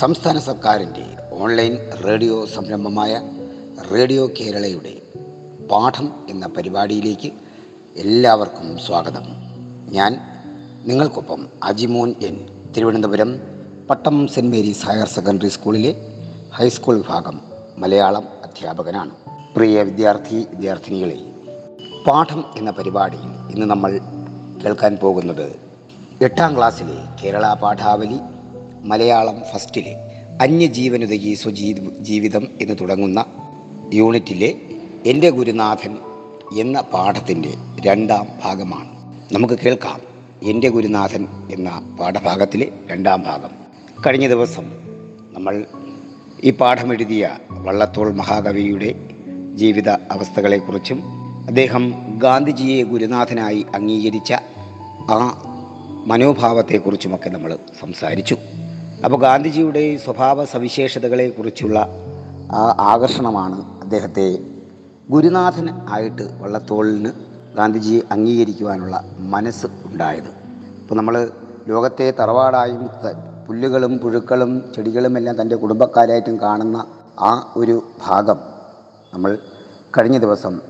സംസ്ഥാന സർക്കാരിന്റെ online radio സംരംഭമായ റേഡിയോ കേരളയുടെ പാഠം എന്ന പരിപാടിയിലേക്ക് എല്ലാവർക്കും സ്വാഗതം. ഞാൻ നിങ്ങൾക്കൊപ്പം Ajimon N. Thiruvananthapuram Pattom Saint Mary's higher secondary സ്കൂളിലെ ഹൈസ്കൂൾ വിഭാഗം മലയാളം അധ്യാപകനാണ്. പ്രിയ വിദ്യാർത്ഥി വിദ്യാർത്ഥിനികളെ പാഠം എന്ന പരിപാടിയിൽ ഇന്ന് നമ്മൾ കേൾക്കാൻ പോകുന്നത് എട്ടാം ക്ലാസ്സിലെ കേരള പാഠാവലി മലയാളം ഫസ്റ്റിലെ. അന്യജീവനുതകി സ്വജീ ജീവിതം എന്ന് തുടങ്ങുന്ന യൂണിറ്റിലെ എന്റെ ഗുരുനാഥൻ എന്ന പാഠത്തിന്റെ രണ്ടാം ഭാഗമാണ്. നമുക്ക് കേൾക്കാം. എന്റെ ഗുരുനാഥൻ എന്ന പാഠഭാഗത്തിലെ രണ്ടാം ഭാഗം. കഴിഞ്ഞ ദിവസം നമ്മൾ ഈ പാഠമെഴുതിയ വള്ളത്തോൾ മഹാകവിയുടെ ജീവിത അവസ്ഥകളെക്കുറിച്ചും അദ്ദേഹം ഗാന്ധിജിയെ ഗുരുനാഥനായി അംഗീകരിച്ച ആ മനോഭാവത്തെക്കുറിച്ചുമൊക്കെ നമ്മൾ സംസാരിച്ചു. അപ്പോൾ ഗാന്ധിജിയുടെ സ്വഭാവ സവിശേഷതകളെക്കുറിച്ചുള്ള ആ ആകർഷണമാണ് അദ്ദേഹത്തെ ഗുരുനാഥൻ ആയിട്ട് വള്ളത്തോളിന് ഗാന്ധിജിയെ അംഗീകരിക്കുവാനുള്ള മനസ്സ് ഉണ്ടായത്. ഇപ്പോൾ നമ്മൾ ലോകത്തെ തറവാടായും പുല്ലുകളും പുഴുക്കളും ചെടികളും എല്ലാം തന്റെ കുടുംബക്കാരായിട്ടും കാണുന്ന ആ ഒരു ഭാഗം നമ്മൾ കഴിഞ്ഞ ദിവസം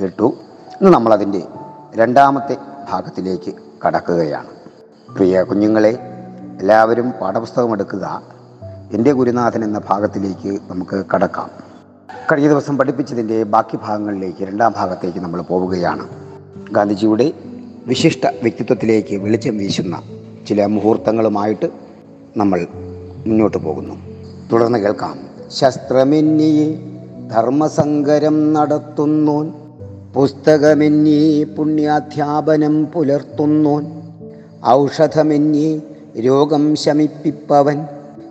കേട്ടു. ഇന്ന് നമ്മളതിന്റെ രണ്ടാമത്തെ ഭാഗത്തിലേക്ക് കടക്കുകയാണ്. പ്രിയ കുഞ്ഞുങ്ങളെ എല്ലാവരും പാഠപുസ്തകം എടുക്കുക. എന്റെ ഗുരുനാഥൻ എന്ന ഭാഗത്തിലേക്ക് നമുക്ക് കടക്കാം. കഴിഞ്ഞ ദിവസം പഠിപ്പിച്ചതിന്റെ ബാക്കി ഭാഗങ്ങളിലേക്ക് രണ്ടാം ഭാഗത്തേക്ക് നമ്മൾ പോവുകയാണ്. ഗാന്ധിജിയുടെ വിശിഷ്ട വ്യക്തിത്വത്തിലേക്ക് വെളിച്ചം വീശുന്ന ചില മുഹൂർത്തങ്ങളുമായിട്ട് നമ്മൾ മുന്നോട്ട് പോകുന്നു. തുടർന്ന് കേൾക്കാം. ശസ്ത്രമെന്നിയെ ധർമ്മസങ്കരം നടത്തുന്നോൻ പുസ്തകമെന്നിയെ പുണ്യാധ്യാപനം പുലർത്തുന്നോൻ ഔഷധമെന്നിയെ രോഗം ശമിപ്പിപ്പവൻ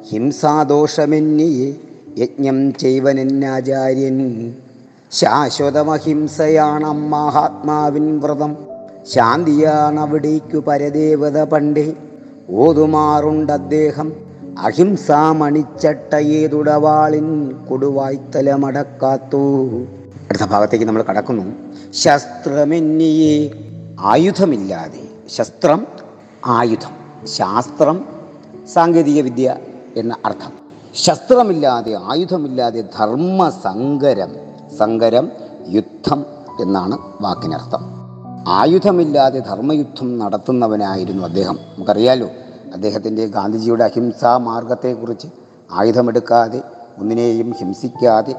ഹിംസാദോഷമെന്നിയെ യജ്ഞം ചെയ്വനെന്നാചാര്യൻ ശാശ്വതമഹിംസയാണ് മഹാത്മാവിൻ വ്രതം. ശാന്തിയാണ് അവിടേക്കു പരദേവത പണ്ടേ ഓതുമാറുണ്ട് അദ്ദേഹം അഹിംസാമണിച്ചട്ടയേതുടവാളിൻ കൊടുവായ്ത്തലമടക്കാത്തു. അടുത്ത ഭാഗത്തേക്ക് നമ്മൾ കടക്കുന്നു. ശസ്ത്രമെന്നിയെ ആയുധമില്ലാതെ. ശസ്ത്രം ആയുധം. ശാസ്ത്രം സാങ്കേതിക വിദ്യ എന്ന അർത്ഥം. ശസ്ത്രമില്ലാതെ ആയുധമില്ലാതെ ധർമ്മസങ്കരം സങ്കരം യുദ്ധം എന്നാണ് വാക്കിനർത്ഥം. ആയുധമില്ലാതെ ധർമ്മയുദ്ധം നടത്തുന്നവനായിരുന്നു അദ്ദേഹം. നമുക്കറിയാലോ അദ്ദേഹത്തിന്റെ ഗാന്ധിജിയുടെ അഹിംസാ മാർഗത്തെക്കുറിച്ച് ആയുധമെടുക്കാതെ ഒന്നിനെയും ഹിംസിക്കാതെ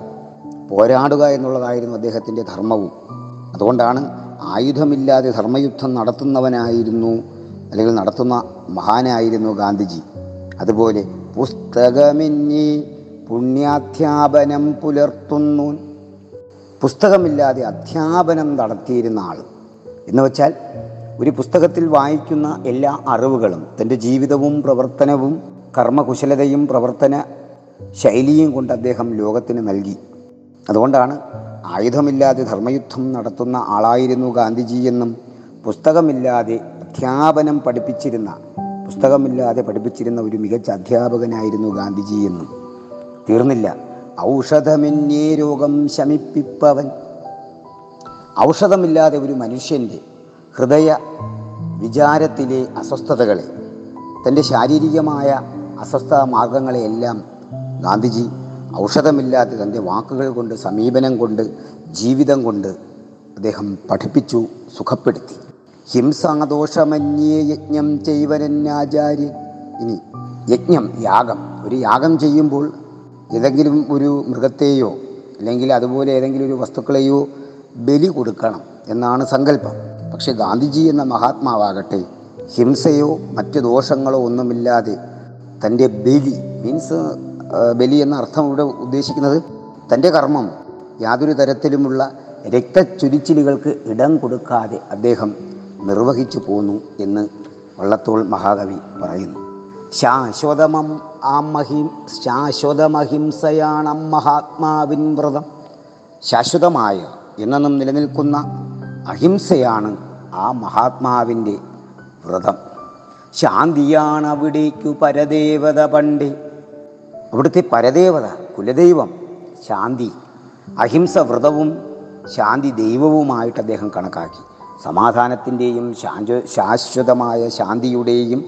പോരാടുക എന്നുള്ളതായിരുന്നു അദ്ദേഹത്തിന്റെ ധർമ്മവും. അതുകൊണ്ടാണ് ആയുധമില്ലാതെ ധർമ്മയുദ്ധം നടത്തുന്നവനായിരുന്നു അല്ലെങ്കിൽ നടത്തുന്ന മഹാനായിരുന്നു ഗാന്ധിജി. അതുപോലെ പുസ്തകമിന്നി പുണ്യാധ്യാപനം പുലർത്തുന്നു. പുസ്തകമില്ലാതെ അധ്യാപനം നടത്തിയിരുന്ന ആൾ എന്ന് വെച്ചാൽ ഒരു പുസ്തകത്തിൽ വായിക്കുന്ന എല്ലാ അറിവുകളും തന്റെ ജീവിതവും പ്രവർത്തനവും കർമ്മകുശലതയും പ്രവർത്തന ശൈലിയും കൊണ്ട് അദ്ദേഹം ലോകത്തിന് നൽകി. അതുകൊണ്ടാണ് ആയുധമില്ലാതെ ധർമ്മയുദ്ധം നടത്തുന്ന ആളായിരുന്നു ഗാന്ധിജി എന്നും പുസ്തകമില്ലാതെ അധ്യാപനം പഠിപ്പിച്ചിരുന്ന പുസ്തകമില്ലാതെ പഠിപ്പിച്ചിരുന്ന ഒരു മികച്ച അധ്യാപകനായിരുന്നു ഗാന്ധിജി എന്നും. തീർന്നില്ല. ഔഷധമെന്നേ രോഗം ശമിപ്പിപ്പവൻ. ഔഷധമില്ലാതെ ഒരു മനുഷ്യന്റെ ഹൃദയ വിചാരത്തിലെ അസ്വസ്ഥതകളെ തന്റെ ശാരീരികമായ അസ്വസ്ഥ മാർഗങ്ങളെയെല്ലാം ഗാന്ധിജി ഔഷധമില്ലാതെ തന്റെ വാക്കുകൾ കൊണ്ട് സമീപനം കൊണ്ട് ജീവിതം കൊണ്ട് അദ്ദേഹം പഠിപ്പിച്ചു സുഖപ്പെടുത്തി. ഹിംസാദോഷമന്യേ യജ്ഞം ചെയ്വനെന്നാചാര്യൻ ഇനി യജ്ഞം യാഗം. ഒരു യാഗം ചെയ്യുമ്പോൾ ഏതെങ്കിലും ഒരു മൃഗത്തെയോ അല്ലെങ്കിൽ അതുപോലെ ഏതെങ്കിലും ഒരു വസ്തുക്കളെയോ ബലി കൊടുക്കണം എന്നാണ് സങ്കല്പം. പക്ഷെ ഗാന്ധിജി എന്ന മഹാത്മാവാകട്ടെ ഹിംസയോ മറ്റു ദോഷങ്ങളോ ഒന്നുമില്ലാതെ തന്റെ ബലി മീൻസ് ബലി എന്ന അർത്ഥം ഇവിടെ ഉദ്ദേശിക്കുന്നത് തന്റെ കർമ്മം യാതൊരു തരത്തിലുമുള്ള രക്തച്ചുരിച്ചിലുകൾക്ക് ഇടം കൊടുക്കാതെ അദ്ദേഹം നിർവഹിച്ചു പോന്നു എന്ന് വള്ളത്തോൾ മഹാകവി പറയുന്നു. ശാശ്വതമം ആ മഹിം ശാശ്വതമഹിംസയാണ് മഹാത്മാവിൻ വ്രതം. ശാശ്വതമായ എന്നും നിലനിൽക്കുന്ന അഹിംസയാണ് ആ മഹാത്മാവിന്റെ വ്രതം. ശാന്തിയാണ് അവിടേക്കു പരദേവത പണ്ട് അവിടുത്തെ പരദേവത കുലദൈവം ശാന്തി. അഹിംസ വ്രതവും ശാന്തി ദൈവവുമായിട്ട് അദ്ദേഹം കണക്കാക്കി. സമാധാനത്തിന്റെയും ശാന്ത ശാശ്വതമായ ശാന്തിയുടെയും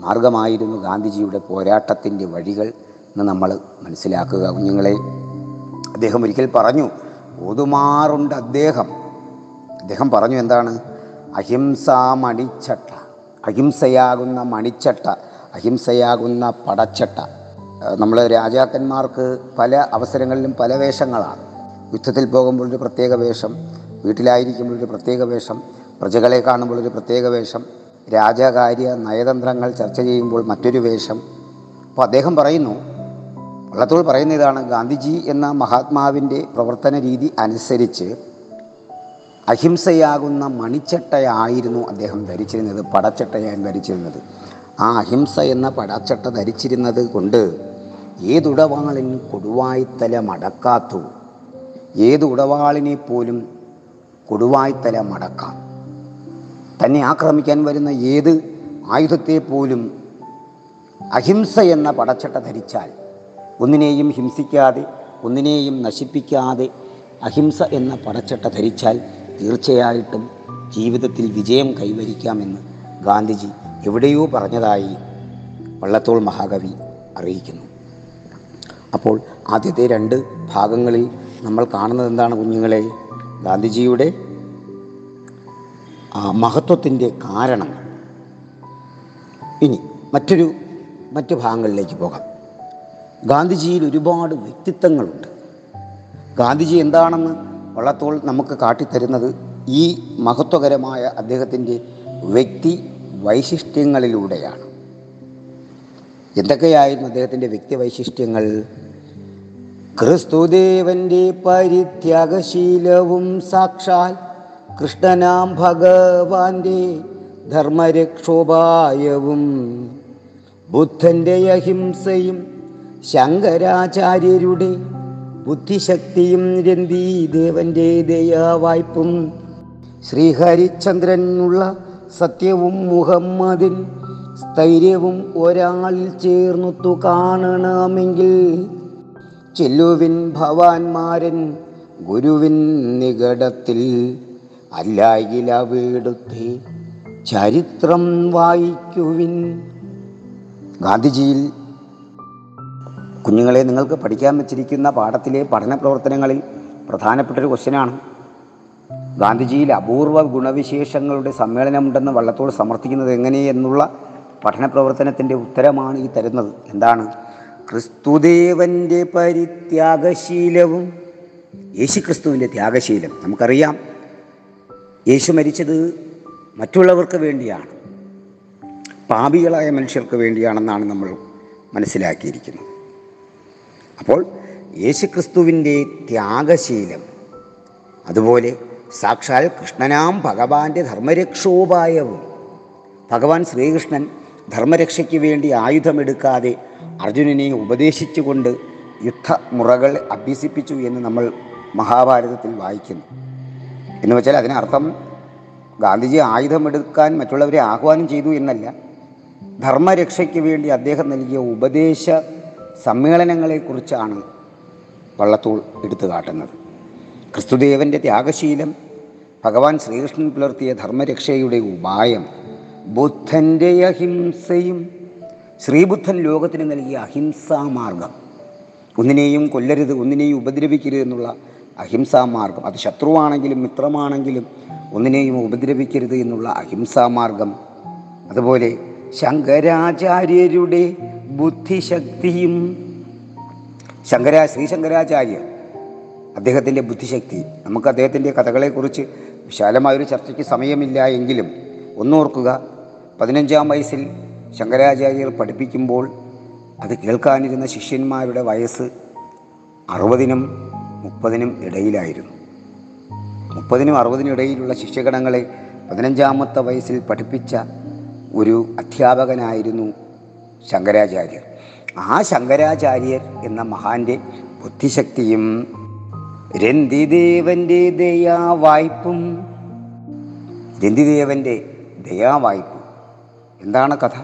മാർഗമായിരുന്നു ഗാന്ധിജിയുടെ പോരാട്ടത്തിന്റെ വഴികൾ എന്ന് നമ്മൾ മനസ്സിലാക്കുക. കുഞ്ഞുങ്ങളെ അദ്ദേഹം ഒരിക്കൽ പറഞ്ഞു ഓതുമാറുണ്ട് അദ്ദേഹം. അദ്ദേഹം പറഞ്ഞു എന്താണ്? അഹിംസാ മണിച്ചട്ട അഹിംസയാകുന്ന മണിച്ചട്ട അഹിംസയാകുന്ന പടച്ചട്ട. നമ്മൾ രാജാക്കന്മാർക്ക് പല അവസരങ്ങളിലും പല വേഷങ്ങളാണ്. യുദ്ധത്തിൽ പോകുമ്പോൾ ഒരു പ്രത്യേക വേഷം വീട്ടിലായിരിക്കുമ്പോൾ ഒരു പ്രത്യേക വേഷം പ്രജകളെ കാണുമ്പോൾ ഒരു പ്രത്യേക വേഷം രാജകാര്യ നയതന്ത്രങ്ങൾ ചർച്ച ചെയ്യുമ്പോൾ മറ്റൊരു വേഷം. അപ്പോൾ അദ്ദേഹം പറയുന്നു വള്ളത്തോൾ പറയുന്ന ഇതാണ് ഗാന്ധിജി എന്ന മഹാത്മാവിന്റെ പ്രവർത്തന രീതി അനുസരിച്ച് അഹിംസയാകുന്ന മണിച്ചട്ടയായിരുന്നു അദ്ദേഹം ധരിച്ചിരുന്നത് പടച്ചട്ടയാൻ ധരിച്ചിരുന്നത്. ആ അഹിംസ എന്ന പടച്ചട്ട ധരിച്ചിരുന്നത് കൊണ്ട് ഏതുടവാളിൻ കൊടുവായ്ത്തല മടക്കാത്തു. ഏതുടവാളിനെ പോലും കൊടുവായ്ത്തല മടക്കാം. തന്നെ ആക്രമിക്കാൻ വരുന്ന ഏത് ആയുധത്തെ പോലും അഹിംസ എന്ന പടച്ചട്ട ധരിച്ചാൽ ഒന്നിനെയും ഹിംസിക്കാതെ ഒന്നിനെയും നശിപ്പിക്കാതെ അഹിംസ എന്ന പടച്ചട്ട ധരിച്ചാൽ തീർച്ചയായിട്ടും ജീവിതത്തിൽ വിജയം കൈവരിക്കാമെന്ന് ഗാന്ധിജി എവിടെയോ പറഞ്ഞതായി വള്ളത്തോൾ മഹാകവി അറിയിക്കുന്നു. അപ്പോൾ ആദ്യത്തെ രണ്ട് ഭാഗങ്ങളിൽ നമ്മൾ കാണുന്നത് എന്താണ് കുഞ്ഞുങ്ങളെ? ഗാന്ധിജിയുടെ മഹത്വത്തിന്റെ കാരണം. ഇനി മറ്റൊരു മറ്റു ഭാഗങ്ങളിലേക്ക് പോകാം. ഗാന്ധിജിയിൽ ഒരുപാട് വ്യക്തിത്വങ്ങളുണ്ട്. ഗാന്ധിജി എന്താണെന്ന് വള്ളത്തോൾ നമുക്ക് കാട്ടിത്തരുന്നത് ഈ മഹത്വകരമായ അദ്ദേഹത്തിന്റെ വ്യക്തി വൈശിഷ്ട്യങ്ങളിലൂടെയാണ്. എന്തൊക്കെയായിരുന്നു അദ്ദേഹത്തിന്റെ വ്യക്തി വൈശിഷ്ട്യങ്ങൾ? ക്രിസ്തുദേവന്റെ പരിത്യാഗശീലവും സാക്ഷാൽ കൃഷ്ണനാം ഭഗവാന്റെ ധർമ്മരക്ഷോപായവും ബുദ്ധന്റെ അഹിംസയും ശങ്കരാചാര്യരുടെ ബുദ്ധിശക്തിയും രന്തി ദേവന്റെ ദയാവായ്പും. ശ്രീഹരിചന്ദ്രനുള്ള സത്യവും മുഹമ്മദിൻ സ്ഥൈര്യവും ഒരാളിൽ ചേർന്നുത്തു കാണണമെങ്കിൽ ചെല്ലുവിൻ ഭവാൻമാരൻ ഗുരുവിൻ നികടത്തിൽ അല്ലായില വീടുത്തി ചരിത്രം വായിക്കുവിൻ. ഗാന്ധിജിയിൽ കുഞ്ഞുങ്ങളെ നിങ്ങൾക്ക് പഠിക്കാൻ വെച്ചിരിക്കുന്ന പാഠത്തിലെ പഠന പ്രവർത്തനങ്ങളിൽ പ്രധാനപ്പെട്ടൊരു ക്വസ്റ്റ്യനാണ്. ഗാന്ധിജിയിൽ അപൂർവ ഗുണവിശേഷങ്ങളുടെ സമ്മേളനമുണ്ടെന്ന് വള്ളത്തോൾ സമർത്ഥിക്കുന്നത് എങ്ങനെയെന്നുള്ള പഠന പ്രവർത്തനത്തിന്റെ ഉത്തരമാണ് ഈ തരുന്നത്. എന്താണ്? ക്രിസ്തുദേവന്റെ പരിത്യാഗശീലവും യേശുക്രിസ്തുവിന്റെ ത്യാഗശീലം. നമുക്കറിയാം യേശു മരിച്ചത് മറ്റുള്ളവർക്ക് വേണ്ടിയാണ്. പാപികളായ മനുഷ്യർക്ക് വേണ്ടിയാണെന്നാണ് നമ്മൾ മനസ്സിലാക്കിയിരിക്കുന്നത്. അപ്പോൾ യേശുക്രിസ്തുവിന്റെ ത്യാഗശീലം അതുപോലെ സാക്ഷാൽ കൃഷ്ണനാം ഭഗവാന്റെ ധർമ്മരക്ഷോപായവും ഭഗവാൻ ശ്രീകൃഷ്ണൻ ധർമ്മരക്ഷയ്ക്ക് വേണ്ടി ആയുധമെടുക്കാതെ അർജുനനെ ഉപദേശിച്ചുകൊണ്ട് യുദ്ധമുറകൾ അഭ്യസിപ്പിച്ചു എന്ന് നമ്മൾ മഹാഭാരതത്തിൽ വായിക്കുന്നു. എന്ന് വെച്ചാൽ അതിനർത്ഥം ഗാന്ധിജി ആയുധമെടുക്കാൻ മറ്റുള്ളവരെ ആഹ്വാനം ചെയ്തു എന്നല്ല. ധർമ്മരക്ഷയ്ക്ക് വേണ്ടി അദ്ദേഹം നൽകിയ ഉപദേശ സമ്മേളനങ്ങളെക്കുറിച്ചാണ് വള്ളത്തോൾ എടുത്തു കാട്ടുന്നത്. ക്രിസ്തുദേവന്റെ ത്യാഗശീലം ഭഗവാൻ ശ്രീകൃഷ്ണൻ പുലർത്തിയ ധർമ്മരക്ഷയുടെ ഉപായം ബുദ്ധന്റെ അഹിംസയും ശ്രീബുദ്ധൻ ലോകത്തിന് നൽകിയ അഹിംസാമാർഗം. ഒന്നിനെയും കൊല്ലരുത് ഒന്നിനെയും ഉപദ്രവിക്കരുത് എന്നുള്ള അഹിംസാമാർഗം. അത് ശത്രുവാണെങ്കിലും മിത്രമാണെങ്കിലും ഒന്നിനെയും ഉപദ്രവിക്കരുത് എന്നുള്ള അഹിംസാമാർഗം. അതുപോലെ ശങ്കരാചാര്യരുടെ ബുദ്ധിശക്തിയും ശങ്കരാ ശ്രീ ശങ്കരാചാര്യർ അദ്ദേഹത്തിന്റെ ബുദ്ധിശക്തി. നമുക്ക് അദ്ദേഹത്തിന്റെ കഥകളെക്കുറിച്ച് വിശാലമായൊരു ചർച്ചയ്ക്ക് സമയമില്ല എങ്കിലും ഒന്നോർക്കുക പതിനഞ്ചാം വയസ്സിൽ ശങ്കരാചാര്യർ പഠിപ്പിക്കുമ്പോൾ അത് കേൾക്കാനിരുന്ന ശിഷ്യന്മാരുടെ വയസ്സ് അറുപതിനും മുപ്പതിനും ഇടയിലായിരുന്നു. മുപ്പതിനും അറുപതിനും ഇടയിലുള്ള ശിഷ്യഗണങ്ങളെ പതിനഞ്ചാമത്തെ വയസ്സിൽ പഠിപ്പിച്ച ഒരു അധ്യാപകനായിരുന്നു ശങ്കരാചാര്യർ. ആ ശങ്കരാചാര്യർ എന്ന മഹാന്റെ ബുദ്ധിശക്തിയും രന്തിദേവന്റെ ദയാവായ്പും രന്തിദേവന്റെ ദയാവായ്പ് എന്താണ് കഥ?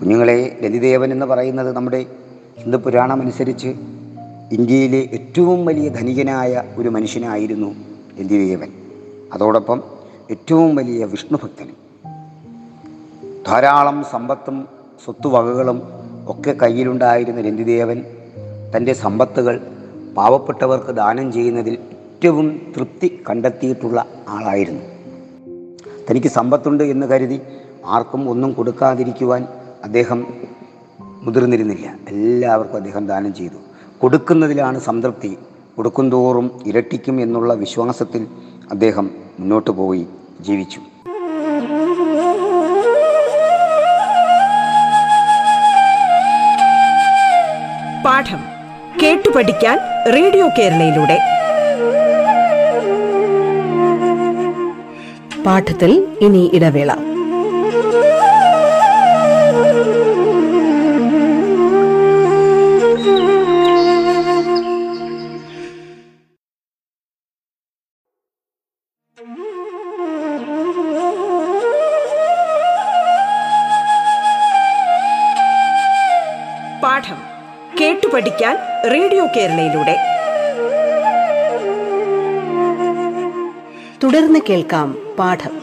കുഞ്ഞുങ്ങളെ രതിദേവൻ എന്ന് പറയുന്നത് നമ്മുടെ ഹിന്ദു പുരാണം അനുസരിച്ച് ഇന്ത്യയിലെ ഏറ്റവും വലിയ ധനികനായ ഒരു മനുഷ്യനായിരുന്നു രതിദേവൻ. അതോടൊപ്പം ഏറ്റവും വലിയ വിഷ്ണുഭക്തനും ധാരാളം സമ്പത്തും സ്വത്തുവകകളും ഒക്കെ കയ്യിലുണ്ടായിരുന്ന രതിദേവൻ തന്റെ സമ്പത്തുകൾ പാവപ്പെട്ടവർക്ക് ദാനം ചെയ്യുന്നതിൽ ഏറ്റവും തൃപ്തി കണ്ടെത്തിയിട്ടുള്ള ആളായിരുന്നു. തനിക്ക് സമ്പത്തുണ്ട് എന്ന് കരുതി ആർക്കും ഒന്നും കൊടുക്കാതിരിക്കുവാൻ അദ്ദേഹം മുതിർന്നിരുന്നില്ല. എല്ലാവർക്കും അദ്ദേഹം ദാനം ചെയ്തു. കൊടുക്കുന്നതിലാണ് സംതൃപ്തി. കൊടുക്കുന്തോറും ഇരട്ടിക്കും എന്നുള്ള വിശ്വാസത്തിൽ അദ്ദേഹം മുന്നോട്ട് പോയി ജീവിച്ചു. പാഠം കേട്ടു പഠിക്കാൻ റേഡിയോ കേരളയിലൂടെ. പാഠത്തിൽ ഇനി ഇടവേള. റേഡിയോ കേരളയിലൂടെ. തുടർന്ന് കേൾക്കാം പാഠം.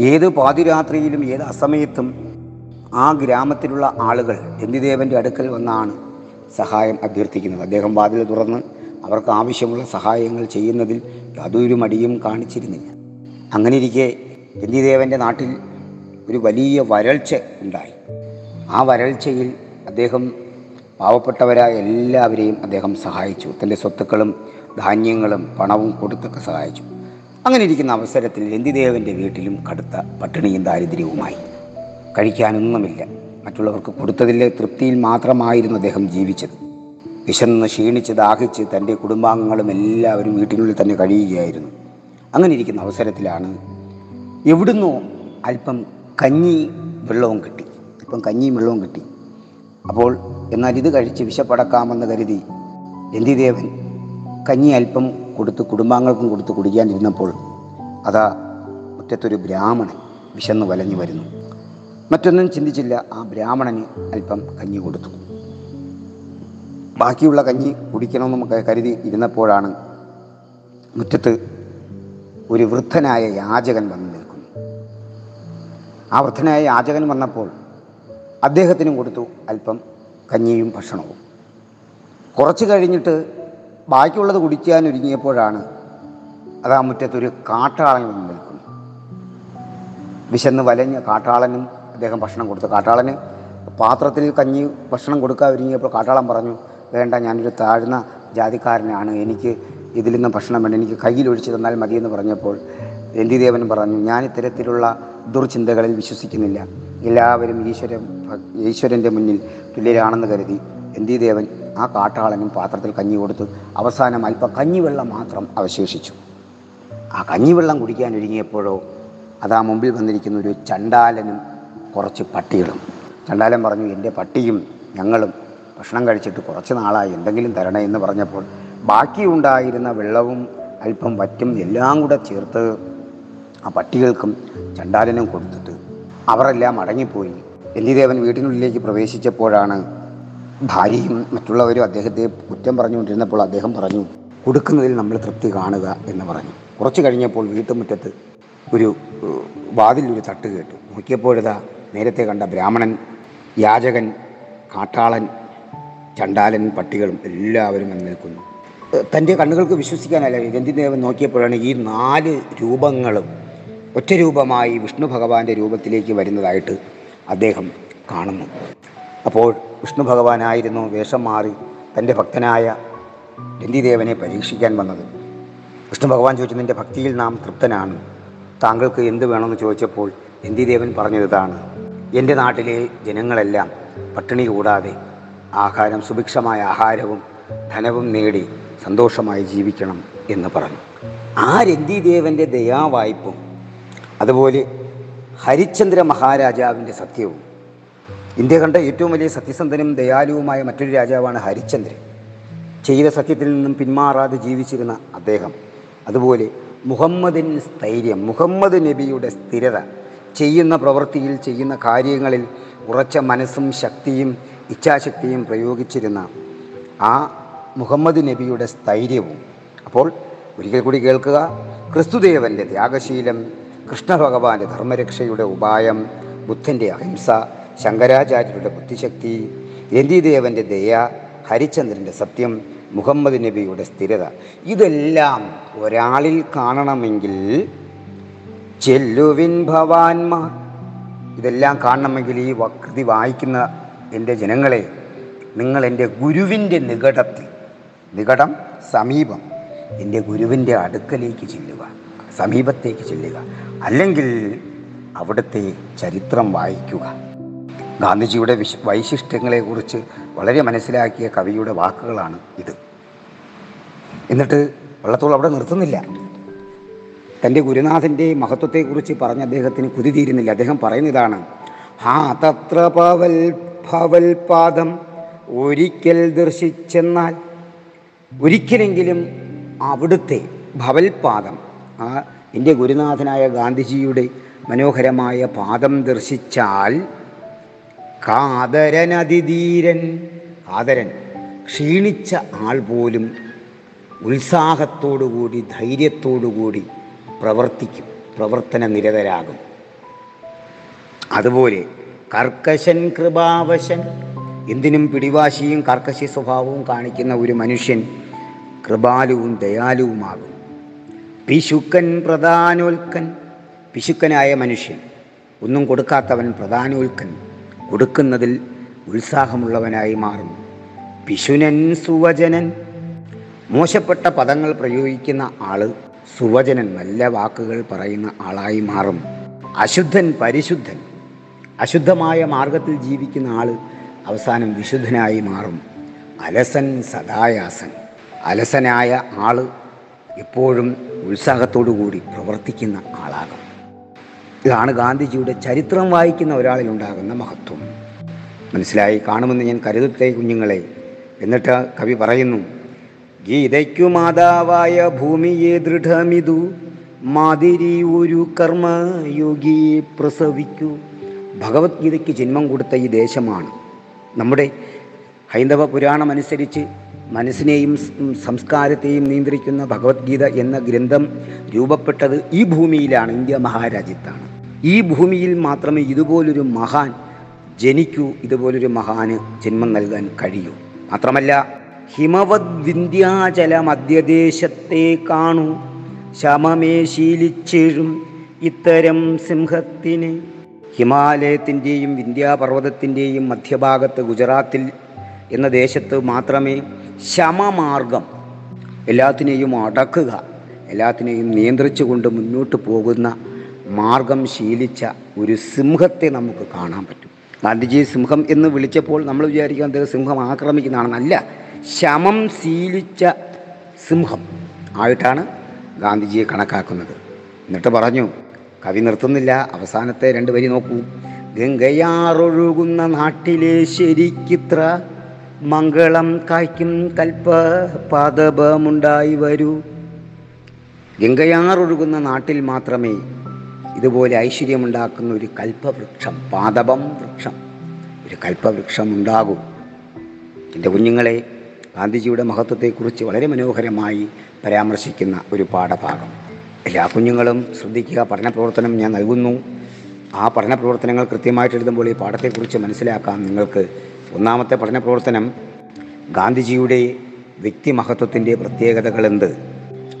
ഏത് പാതിരാത്രിയിലും ഏത് അസമയത്തും ആ ഗ്രാമത്തിലുള്ള ആളുകൾ രന്തിദേവന്റെ അടുക്കൽ വന്നാണ് സഹായം അഭ്യർത്ഥിക്കുന്നത്. അദ്ദേഹം വാതിൽ തുറന്ന് അവർക്ക് ആവശ്യമുള്ള സഹായങ്ങൾ ചെയ്യുന്നതിൽ യാതൊരു മടിയും കാണിച്ചിരുന്നില്ല. അങ്ങനെ ഇരിക്കെ രന്തിദേവന്റെ നാട്ടിൽ ഒരു വലിയ വരൾച്ച ഉണ്ടായി. ആ വരൾച്ചയിൽ അദ്ദേഹം പാവപ്പെട്ടവരായ എല്ലാവരെയും അദ്ദേഹം സഹായിച്ചു. തന്റെ സ്വത്തുക്കളും ധാന്യങ്ങളും പണവും കൊടുത്തൊക്കെ സഹായിച്ചു. അങ്ങനെ ഇരിക്കുന്ന അവസരത്തിൽ രന്തിദേവന്റെ വീട്ടിലും കടുത്ത പട്ടിണിയും ദാരിദ്ര്യവുമായി. കഴിക്കാനൊന്നുമില്ല. മറ്റുള്ളവർക്ക് കൊടുത്തതിലെ തൃപ്തിയിൽ മാത്രമായിരുന്നു അദ്ദേഹം ജീവിച്ചത്. വിശന്ന് ക്ഷീണിച്ച് ദാഹിച്ച് തന്റെ കുടുംബാംഗങ്ങളും എല്ലാവരും വീട്ടിനുള്ളിൽ തന്നെ കഴിയുകയായിരുന്നു. അങ്ങനെ ഇരിക്കുന്ന അവസരത്തിലാണ് എവിടുന്നോ അല്പം കഞ്ഞി വെള്ളവും കിട്ടി. അല്പം കഞ്ഞിയും വെള്ളവും കിട്ടി. അപ്പോൾ എന്നാൽ ഇത് കഴിച്ച് വിശപ്പടക്കാമെന്ന് കരുതി രന്തിദേവൻ കഞ്ഞി അല്പം കൊടുത്ത് കുടുംബാംഗങ്ങൾക്കും കൊടുത്ത് കുടിക്കാനിരുന്നപ്പോൾ അതാ മുറ്റത്തൊരു ബ്രാഹ്മണൻ വിശന്ന് വലഞ്ഞു വരുന്നു. മറ്റൊന്നും ചിന്തിച്ചില്ല. ആ ബ്രാഹ്മണന് അല്പം കഞ്ഞി കൊടുത്തു. ബാക്കിയുള്ള കഞ്ഞി കുടിക്കണമെന്ന് നമുക്ക് കരുതി ഇരുന്നപ്പോഴാണ് മുറ്റത്ത് ഒരു വൃദ്ധനായ യാചകൻ വന്നു നിൽക്കുന്നു. ആ വൃദ്ധനായ യാചകൻ വന്നപ്പോൾ അദ്ദേഹത്തിനും കൊടുത്തു അല്പം കഞ്ഞിയും ഭക്ഷണവും. കുറച്ച് കഴിഞ്ഞിട്ട് ബാക്കിയുള്ളത് കുടിക്കാൻ ഒരുങ്ങിയപ്പോഴാണ് അത് ആ മുറ്റത്തൊരു കാട്ടാളൻ വന്ന് നിൽക്കുന്നു. വിശന്ന് വലഞ്ഞ കാട്ടാളനും അദ്ദേഹം ഭക്ഷണം കൊടുത്തു. കാട്ടാളന് പാത്രത്തിൽ കഞ്ഞി ഭക്ഷണം കൊടുക്കാൻ ഒരുങ്ങിയപ്പോൾ കാട്ടാളൻ പറഞ്ഞു വേണ്ട ഞാനൊരു താഴ്ന്ന ജാതിക്കാരനാണ്. എനിക്ക് ഇതിൽ നിന്ന് ഭക്ഷണം വേണ്ട. എനിക്ക് കയ്യിൽ ഒഴിച്ചു തന്നാൽ മതിയെന്ന് പറഞ്ഞപ്പോൾ രന്തിദേവൻ പറഞ്ഞു ഞാൻ ഇത്തരത്തിലുള്ള ദുർചിന്തകളിൽ വിശ്വസിക്കുന്നില്ല. എല്ലാവരും ഈശ്വരൻ ഈശ്വരന്റെ മുന്നിൽ തുല്യരാണെന്ന് കരുതി രന്തിദേവൻ ആ കാട്ടാളനും പാത്രത്തിൽ കഞ്ഞി കൊടുത്തു. അവസാനം അല്പ കഞ്ഞിവെള്ളം മാത്രം അവശേഷിച്ചു. ആ കഞ്ഞിവെള്ളം കുടിക്കാൻ ഒരുങ്ങിയപ്പോഴോ അതാ മുമ്പിൽ വന്നിരിക്കുന്ന ഒരു ചണ്ടാലനും കുറച്ച് പട്ടികളും. ചണ്ടാലൻ പറഞ്ഞു എന്റെ പട്ടിയും ഞങ്ങളും ഭക്ഷണം കഴിച്ചിട്ട് കുറച്ച് നാളായി. എന്തെങ്കിലും തരണേ എന്ന് പറഞ്ഞപ്പോൾ ബാക്കിയുണ്ടായിരുന്ന വെള്ളവും അല്പം വറ്റും എല്ലാം കൂടെ ചേർത്ത് ആ പട്ടികൾക്കും ചണ്ടാലനും കൊടുത്തിട്ട് അവരെല്ലാം അടങ്ങിപ്പോയി എല്ലിദേവൻ വീട്ടിനുള്ളിലേക്ക് പ്രവേശിച്ചപ്പോഴാണ് ഭാര്യയും മറ്റുള്ളവരും അദ്ദേഹത്തെ കുറ്റം പറഞ്ഞുകൊണ്ടിരുന്നപ്പോൾ അദ്ദേഹം പറഞ്ഞു കൊടുക്കുന്നതിൽ നമ്മൾ തൃപ്തി കാണുക എന്ന് പറഞ്ഞു. കുറച്ച് കഴിഞ്ഞപ്പോൾ വീട്ടുമുറ്റത്ത് ഒരു വാതിൽ ഒരു തട്ട് കേട്ടു. നോക്കിയപ്പോഴിതാ നേരത്തെ കണ്ട ബ്രാഹ്മണൻ യാചകൻ കാട്ടാളൻ ചണ്ടാലൻ പട്ടികളും എല്ലാവരും വന്ന് നിൽക്കുന്നു. തന്റെ കണ്ണുകൾക്ക് വിശ്വസിക്കാനല്ല ഗന്ധിദേവൻ നോക്കിയപ്പോഴാണ് ഈ നാല് രൂപങ്ങളും ഒറ്റ രൂപമായി വിഷ്ണു ഭഗവാന്റെ രൂപത്തിലേക്ക് വരുന്നതായിട്ട് അദ്ദേഹം കാണുന്നു. അപ്പോൾ വിഷ്ണു ഭഗവാനായിരുന്നു വേഷം മാറി തന്റെ ഭക്തനായ ഗന്ധിദേവനെ പരീക്ഷിക്കാൻ വന്നത്. വിഷ്ണു ഭഗവാൻ ചോദിച്ചു നിന്റെ ഭക്തിയിൽ നാം തൃപ്തനാണ്. താങ്കൾക്ക് എന്ത് വേണമെന്ന് ചോദിച്ചപ്പോൾ ഗന്ധിദേവൻ പറഞ്ഞത് ഇതാണ്. എന്റെ നാട്ടിലെ ജനങ്ങളെല്ലാം പട്ടിണി കൂടാതെ ആഹാരം സുഭിക്ഷമായ ആഹാരവും ധനവും നേടി സന്തോഷമായി ജീവിക്കണം എന്ന് പറഞ്ഞു. ആ രന്തിദേവന്റെ ദയാവായ്പും അതുപോലെ ഹരിചന്ദ്ര മഹാരാജാവിന്റെ സത്യവും. ഇന്ത്യ കണ്ട ഏറ്റവും വലിയ സത്യസന്ധനും ദയാലുവുമായ മറ്റൊരു രാജാവാണ് ഹരിശ്ചന്ദ്രൻ. ചെയ്ത സത്യത്തിൽ നിന്നും പിന്മാറാതെ ജീവിച്ചിരുന്ന അദ്ദേഹം. അതുപോലെ മുഹമ്മദിന് സ്ഥൈര്യം മുഹമ്മദ് നബിയുടെ സ്ഥിരത ചെയ്യുന്ന പ്രവൃത്തിയിൽ ചെയ്യുന്ന കാര്യങ്ങളിൽ ഉറച്ച മനസ്സും ശക്തിയും ഇച്ഛാശക്തിയും പ്രയോഗിച്ചിരുന്ന ആ മുഹമ്മദ് നബിയുടെ സ്ഥൈര്യവും. അപ്പോൾ ഒരിക്കൽ കൂടി കേൾക്കുക ക്രിസ്തുദേവന്റെ ത്യാഗശീലം കൃഷ്ണഭഗവാന്റെ ധർമ്മരക്ഷയുടെ ഉപായം ബുദ്ധന്റെ അഹിംസ ശങ്കരാചാര്യരുടെ ബുദ്ധിശക്തി രന്തിദേവന്റെ ദയ ഹരിചന്ദ്രന്റെ സത്യം മുഹമ്മദ് നബിയുടെ സ്ഥിരത ഇതെല്ലാം ഒരാളിൽ കാണണമെങ്കിൽ ചെല്ലുവിൻ ഭവാൻമാർ. ഇതെല്ലാം കാണണമെങ്കിൽ ഈ വകൃതി വായിക്കുന്ന എന്റെ ജനങ്ങളെ നിങ്ങൾ എന്റെ ഗുരുവിന്റെ നികടത്തിൽ നികടം സമീപം എന്റെ ഗുരുവിന്റെ അടുക്കലേക്ക് ചെല്ലുക സമീപത്തേക്ക് ചെല്ലുക അല്ലെങ്കിൽ അവിടുത്തെ ചരിത്രം വായിക്കുക. ഗാന്ധിജിയുടെ വിശ വൈശിഷ്ട്യങ്ങളെക്കുറിച്ച് വളരെ മനസ്സിലാക്കിയ കവിയുടെ വാക്കുകളാണ് ഇത്. എന്നിട്ട് വള്ളത്തോൾ അവിടെ നിർത്തുന്നില്ല. തന്റെ ഗുരുനാഥന്റെ മഹത്വത്തെക്കുറിച്ച് പറഞ്ഞ അദ്ദേഹത്തിന് കുതി തീരുന്നില്ല അദ്ദേഹം പറയുന്നതാണ് ഹാ തത്ര പവൽ ഭവൽ പാദം ഒരിക്കൽ ദർശിച്ചെന്നാൽ ഒരിക്കലെങ്കിലും അവിടുത്തെ ഭവൽപാദം ആ എന്റെ ഗുരുനാഥനായ ഗാന്ധിജിയുടെ മനോഹരമായ പാദം ദർശിച്ചാൽ കാതരൻ അതിധീരൻ കാതരൻ ക്ഷീണിച്ച ആൾ പോലും ഉത്സാഹത്തോടുകൂടി ധൈര്യത്തോടുകൂടി പ്രവർത്തിക്കും പ്രവർത്തന നിരതരാകും അതുപോലെ കർക്കശൻ കൃപാവശൻ. എന്തിനും പിടിവാശിയും കർക്കശി സ്വഭാവവും കാണിക്കുന്ന ഒരു മനുഷ്യൻ കൃപാലുവും ദയാലുവുമാകും പിശുക്കൻ പ്രധാനോൽക്കൻ പിശുക്കനായ മനുഷ്യൻ. ഒന്നും കൊടുക്കാത്തവൻ പ്രധാനോൽക്കൻ. കൊടുക്കുന്നതിൽ ഉത്സാഹമുള്ളവനായി മാറും പിശുനൻ സുവചനൻ. മോശപ്പെട്ട പദങ്ങൾ പ്രയോഗിക്കുന്ന ആൾ സുവചനൻ നല്ല വാക്കുകൾ പറയുന്ന ആളായി മാറും. അശുദ്ധൻ പരിശുദ്ധൻ. അശുദ്ധമായ മാർഗത്തിൽ ജീവിക്കുന്ന ആൾ അവസാനം വിശുദ്ധനായി മാറും. അലസൻ സദായാസൻ. അലസനായ ആൾ എപ്പോഴും കൂടി പ്രവർത്തിക്കുന്ന ആളാകും. ഇതാണ് ഗാന്ധിജിയുടെ ചരിത്രം വായിക്കുന്ന ഒരാളിലുണ്ടാകുന്ന മഹത്വം. മനസ്സിലായി? കാണുമെന്ന് ഞാൻ കരുതത്തെ കുഞ്ഞുങ്ങളെ. എന്നിട്ട് കവി പറയുന്നു ഗീതയ്ക്കു മാതാവായ ഭൂമിയെ ദൃഢമിതു മാതിരി ഒരു കർമ്മയോഗിയെ പ്രസവിക്കൂ. ഭഗവത്ഗീതയ്ക്ക് ജന്മം കൊടുത്ത ഈ ദേശമാണ്. നമ്മുടെ ഹൈന്ദവ പുരാണം അനുസരിച്ച് മനസ്സിനെയും സംസ്കാരത്തെയും നിയന്ത്രിക്കുന്ന ഭഗവത്ഗീത എന്ന ഗ്രന്ഥം രൂപപ്പെട്ടത് ഈ ഭൂമിയിലാണ് ഇന്ത്യ മഹാരാജ്യത്താണ്. ഈ ഭൂമിയിൽ മാത്രമേ ഇതുപോലൊരു മഹാൻ ജനിക്കൂ ഇതുപോലൊരു മഹാന് ജന്മം നൽകാൻ കഴിയൂ. മാത്രമല്ല ഹിമവത് വിന്ധ്യാചല മധ്യദേശത്തെ കാണൂ ശമമേ ശീലിച്ചേഴും ഇത്തരം സിംഹത്തിന് ഹിമാലയത്തിന്റെയും വിന്ധ്യാപർവതത്തിന്റെയും മധ്യഭാഗത്ത് ഗുജറാത്തിൽ എന്ന ദേശത്ത് മാത്രമേ ശമമാർഗം എല്ലാത്തിനെയും അടക്കുക എല്ലാത്തിനെയും നിയന്ത്രിച്ചു കൊണ്ട് മുന്നോട്ട് പോകുന്ന മാർഗം ശീലിച്ച ഒരു സിംഹത്തെ നമുക്ക് കാണാൻ പറ്റും. ഗാന്ധിജി സിംഹം എന്ന് വിളിച്ചപ്പോൾ നമ്മൾ വിചാരിക്കുക അദ്ദേഹം സിംഹം ആക്രമിക്കുന്നതാണെന്നല്ല ശമം ശീലിച്ച സിംഹം ആയിട്ടാണ് ഗാന്ധിജിയെ കണക്കാക്കുന്നത്. എന്നിട്ട് പറഞ്ഞു കവി നിർത്തുന്നില്ല. അവസാനത്തെ രണ്ട് വരി നോക്കൂ. ഗംഗയാറൊഴുകുന്ന നാട്ടിലെ ശരിക്കിത്ര മംഗളം കായ്ക്കും കൽപ്പ പാദപമുണ്ടായി വരൂ. ഗംഗയാറൊഴുകുന്ന നാട്ടിൽ മാത്രമേ ഇതുപോലെ ഐശ്വര്യമുണ്ടാക്കുന്ന ഒരു കൽപ്പവൃക്ഷം പാദപം വൃക്ഷം ഒരു കൽപ്പവൃക്ഷം ഉണ്ടാകും. എന്റെ കുഞ്ഞുങ്ങളെ ഗാന്ധിജിയുടെ മഹത്വത്തെക്കുറിച്ച് വളരെ മനോഹരമായി പരാമർശിക്കുന്ന ഒരു പാഠഭാഗം. എല്ലാ കുഞ്ഞുങ്ങളും ശ്രദ്ധിക്കുക. പഠന പ്രവർത്തനം ഞാൻ നൽകുന്നു. ആ പഠന പ്രവർത്തനങ്ങൾ കൃത്യമായിട്ട് എഴുതുമ്പോൾ ഈ പാഠത്തെക്കുറിച്ച് മനസ്സിലാക്കാം നിങ്ങൾക്ക് ഒന്നാമത്തെ പഠന പ്രവർത്തനം ഗാന്ധിജിയുടെ വ്യക്തിമഹത്വത്തിന്റെ പ്രത്യേകതകൾ എന്ത്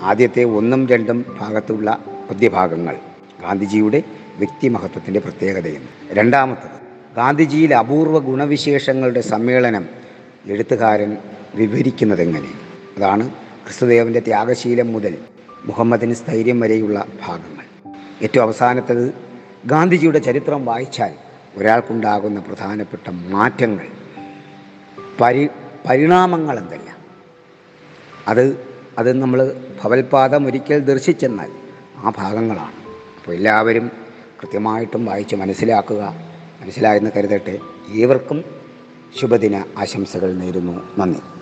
ആദ്യത്തെ ഒന്നും രണ്ടും ഭാഗത്തുള്ള പദ്യഭാഗങ്ങൾ. ഗാന്ധിജിയുടെ വ്യക്തിമഹത്വത്തിന്റെ പ്രത്യേകതയും രണ്ടാമത്തത് ഗാന്ധിജിയിൽ അപൂർവ ഗുണവിശേഷങ്ങളുടെ സമ്മേളനം എഴുത്തുകാരൻ വിവരിക്കുന്നതെങ്ങനെ? അതാണ് ക്രിസ്തുദേവന്റെ ത്യാഗശീലം മുതൽ മുഹമ്മദിന് സ്ഥൈര്യം വരെയുള്ള ഭാഗങ്ങൾ. ഏറ്റവും അവസാനത്തത് ഗാന്ധിജിയുടെ ചരിത്രം വായിച്ചാൽ ഒരാൾക്കുണ്ടാകുന്ന പ്രധാനപ്പെട്ട മാറ്റങ്ങൾ. പരി പരിണാമങ്ങൾ എന്തല്ല? അത് അത് നമ്മൾ ഭവൽപാദം ഒരിക്കൽ ദർശിച്ചെന്നാൽ ആ ഭാഗങ്ങളാണ്. അപ്പോൾ എല്ലാവരും കൃത്യമായിട്ടും വായിച്ച് മനസ്സിലാക്കുക മനസ്സിലായെന്ന് കരുതട്ടെ. ഏവർക്കും ശുഭദിന ആശംസകൾ നേരുന്നു. നന്ദി.